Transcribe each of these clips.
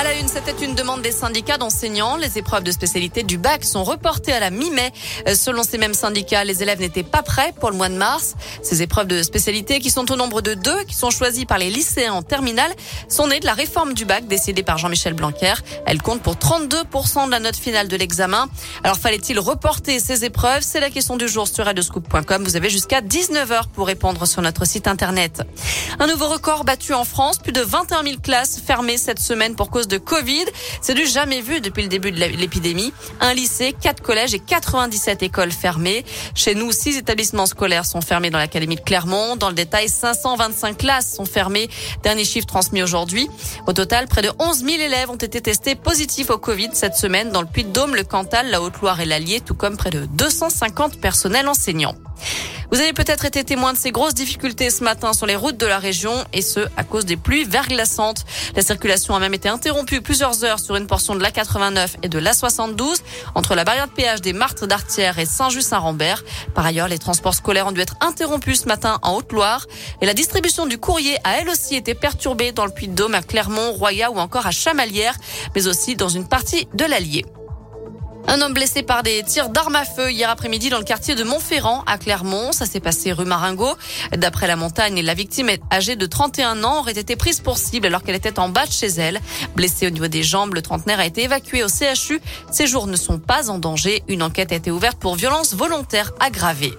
À la une, c'était une demande des syndicats d'enseignants. Les épreuves de spécialité du bac sont reportées à la mi-mai. Euh, selon ces mêmes syndicats, les élèves n'étaient pas prêts pour le mois de mars. Ces épreuves de spécialité, qui sont au nombre de deux, qui sont choisies par les lycéens en terminale, sont nées de la réforme du bac décidée par Jean-Michel Blanquer. Elles comptent pour 32% de la note finale de l'examen. Alors fallait-il reporter ces épreuves? C'est la question du jour sur radioscoop.com. Vous avez jusqu'à 19h pour répondre sur notre site internet. Un nouveau record battu en France. Plus de 21 000 classes fermées cette semaine pour cause de Covid. C'est du jamais vu depuis le début de l'épidémie. Un lycée, quatre collèges et 97 écoles fermées. Chez nous, six établissements scolaires sont fermés dans l'académie de Clermont. Dans le détail, 525 classes sont fermées. Dernier chiffre transmis aujourd'hui. Au total, près de 11 000 élèves ont été testés positifs au Covid cette semaine dans le Puy-de-Dôme, le Cantal, la Haute-Loire et l'Allier, tout comme près de 250 personnels enseignants. Vous avez peut-être été témoin de ces grosses difficultés ce matin sur les routes de la région et ce, à cause des pluies verglaçantes. La circulation a même été interrompue plusieurs heures sur une portion de l'A89 et de l'A72 entre la barrière de péage des Martres d'Artière et Saint-Just-Saint-Rambert. Par ailleurs, les transports scolaires ont dû être interrompus ce matin en Haute-Loire et la distribution du courrier a elle aussi été perturbée dans le Puy-de-Dôme, à Clermont, Roya ou encore à Chamalières, mais aussi dans une partie de l'Allier. Un homme blessé par des tirs d'armes à feu hier après-midi dans le quartier de Montferrand à Clermont. Ça s'est passé rue Maringot. D'après la montagne, la victime âgée de 31 ans aurait été prise pour cible alors qu'elle était en bas de chez elle. Blessée au niveau des jambes, le trentenaire a été évacué au CHU. Ses jours ne sont pas en danger. Une enquête a été ouverte pour violence volontaire aggravée.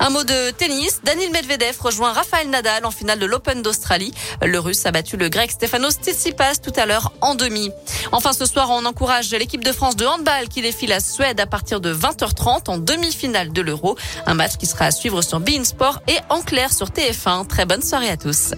Un mot de tennis. Daniel Medvedev rejoint Rafael Nadal en finale de l'Open d'Australie. Le Russe a battu le Grec Stefanos Tsitsipas tout à l'heure en demi. Enfin, ce soir, on encourage l'équipe de France de handball qui défie la Suède à partir de 20h30 en demi-finale de l'Euro. Un match qui sera à suivre sur Bein Sport et en clair sur TF1. Très bonne soirée à tous.